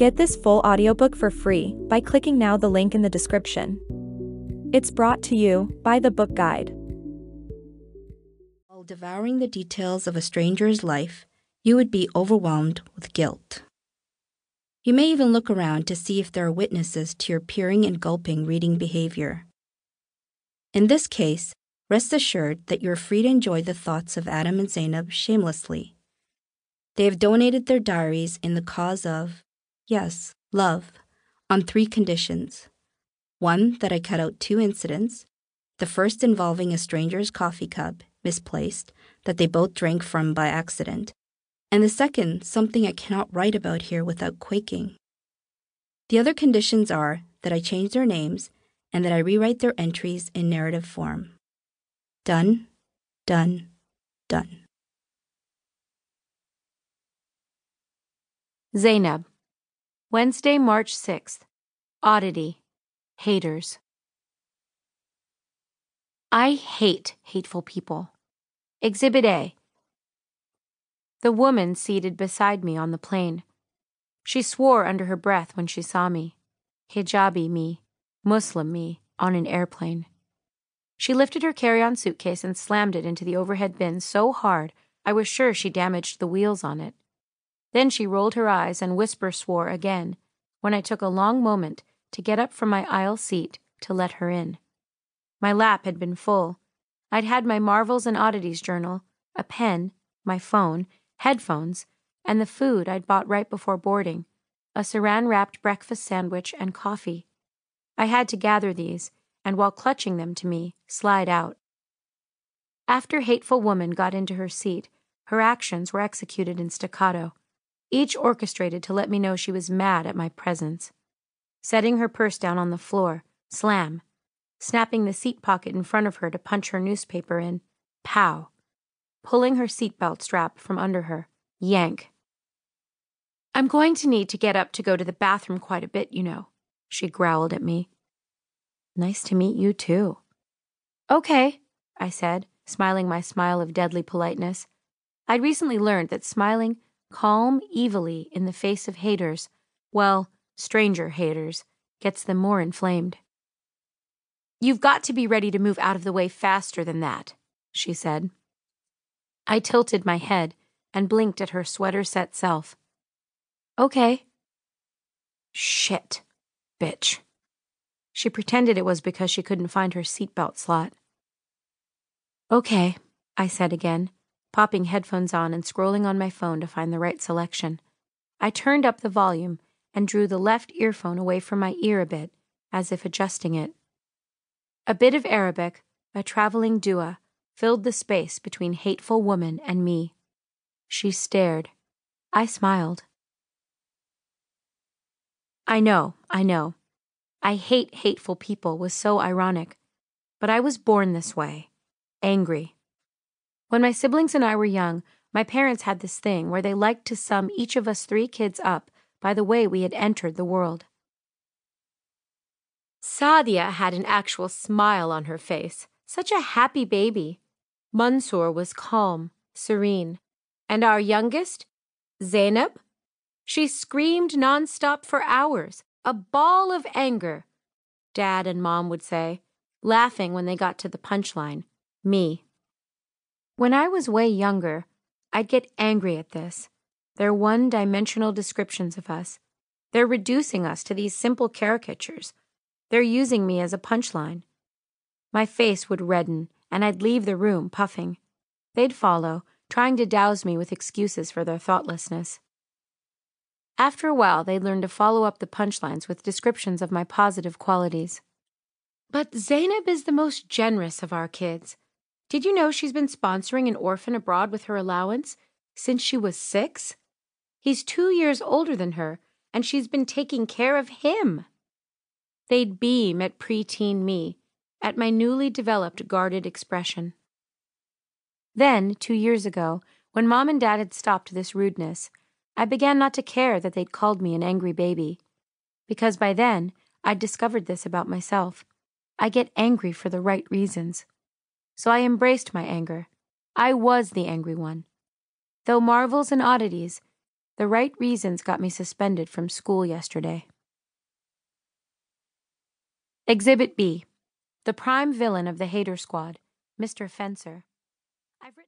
Get this full audiobook for free by clicking now the link in the description. It's brought to you by the Book Guide. While devouring the details of a stranger's life, you would be overwhelmed with guilt. You may even look around to see if there are witnesses to your peering and gulping reading behavior. In this case, rest assured that you are free to enjoy the thoughts of Adam and Zayneb shamelessly. They have donated their diaries in the cause of, yes, love, on three conditions. One, that I cut out two incidents, the first involving a stranger's coffee cup, misplaced, that they both drank from by accident, and the second, something I cannot write about here without quaking. The other conditions are that I change their names and that I rewrite their entries in narrative form. Done, done, done. Zayneb. Wednesday, March 6th. Oddity. Haters. I hate hateful people. Exhibit A. The woman seated beside me on the plane. She swore under her breath when she saw me. Hijabi me, Muslim me, on an airplane. She lifted her carry on suitcase and slammed it into the overhead bin so hard I was sure she damaged the wheels on it. Then she rolled her eyes and whisper swore again when I took a long moment to get up from my aisle seat to let her in. My lap had been full. I'd had my Marvels and Oddities journal, a pen, my phone, headphones, and the food I'd bought right before boarding a saran wrapped breakfast sandwich and coffee. I had to gather these, and while clutching them to me, slide out. After Hateful Woman got into her seat, her actions were executed in staccato, each orchestrated to let me know she was mad at my presence. Setting her purse down on the floor, slam. Snapping the seat pocket in front of her to punch her newspaper in, pow pulling her seatbelt strap from under her. Yank. I'm going to need to get up to go to the bathroom quite a bit, you know, she growled at me. Nice to meet you, too. Okay, I said, smiling my smile of deadly politeness. I'd recently learned that smiling calm evilly in the face of haters, well, stranger haters, gets them more inflamed. You've got to be ready to move out of the way faster than that, she said. I tilted my head and blinked at her sweater set self. Okay. Shit, bitch. She pretended it was because she couldn't find her seatbelt slot. Okay, I said again, popping headphones on and scrolling on my phone to find the right selection. I turned up the volume and drew the left earphone away from my ear a bit, as if adjusting it. A bit of Arabic, a traveling dua, filled the space between hateful woman and me. She stared. I smiled. I know, I know. I hate hateful people was so ironic, but I was born this way, angry. When my siblings and I were young, my parents had this thing where they liked to sum each of us three kids up by the way we had entered the world. Sadia had an actual smile on her face, such a happy baby. Mansour was calm, serene. And our youngest, Zayneb? She screamed nonstop for hours, a ball of anger, Dad and Mom would say, laughing when they got to the punchline me. When I was way younger, I'd get angry at this. Their one dimensional descriptions of us. They're reducing us to these simple caricatures. They're using me as a punchline. My face would redden and I'd leave the room puffing. They'd follow, trying to douse me with excuses for their thoughtlessness. After a while, they'd learn to follow up the punchlines with descriptions of my positive qualities. But Zayneb is the most generous of our kids. Did you know she's been sponsoring an orphan abroad with her allowance since she was six? He's two years older than her, and she's been taking care of him. They'd beam at preteen me at my newly developed guarded expression. Then, two years ago, when mom and dad had stopped this rudeness, I began not to care that they'd called me an angry baby. Because by then, I'd discovered this about myself. I get angry for the right reasons. So I embraced my anger. I was the angry one. Though marvels and oddities, The right reasons got me suspended from school yesterday. Exhibit B The prime villain of the Hater Squad, Mr. Fencer.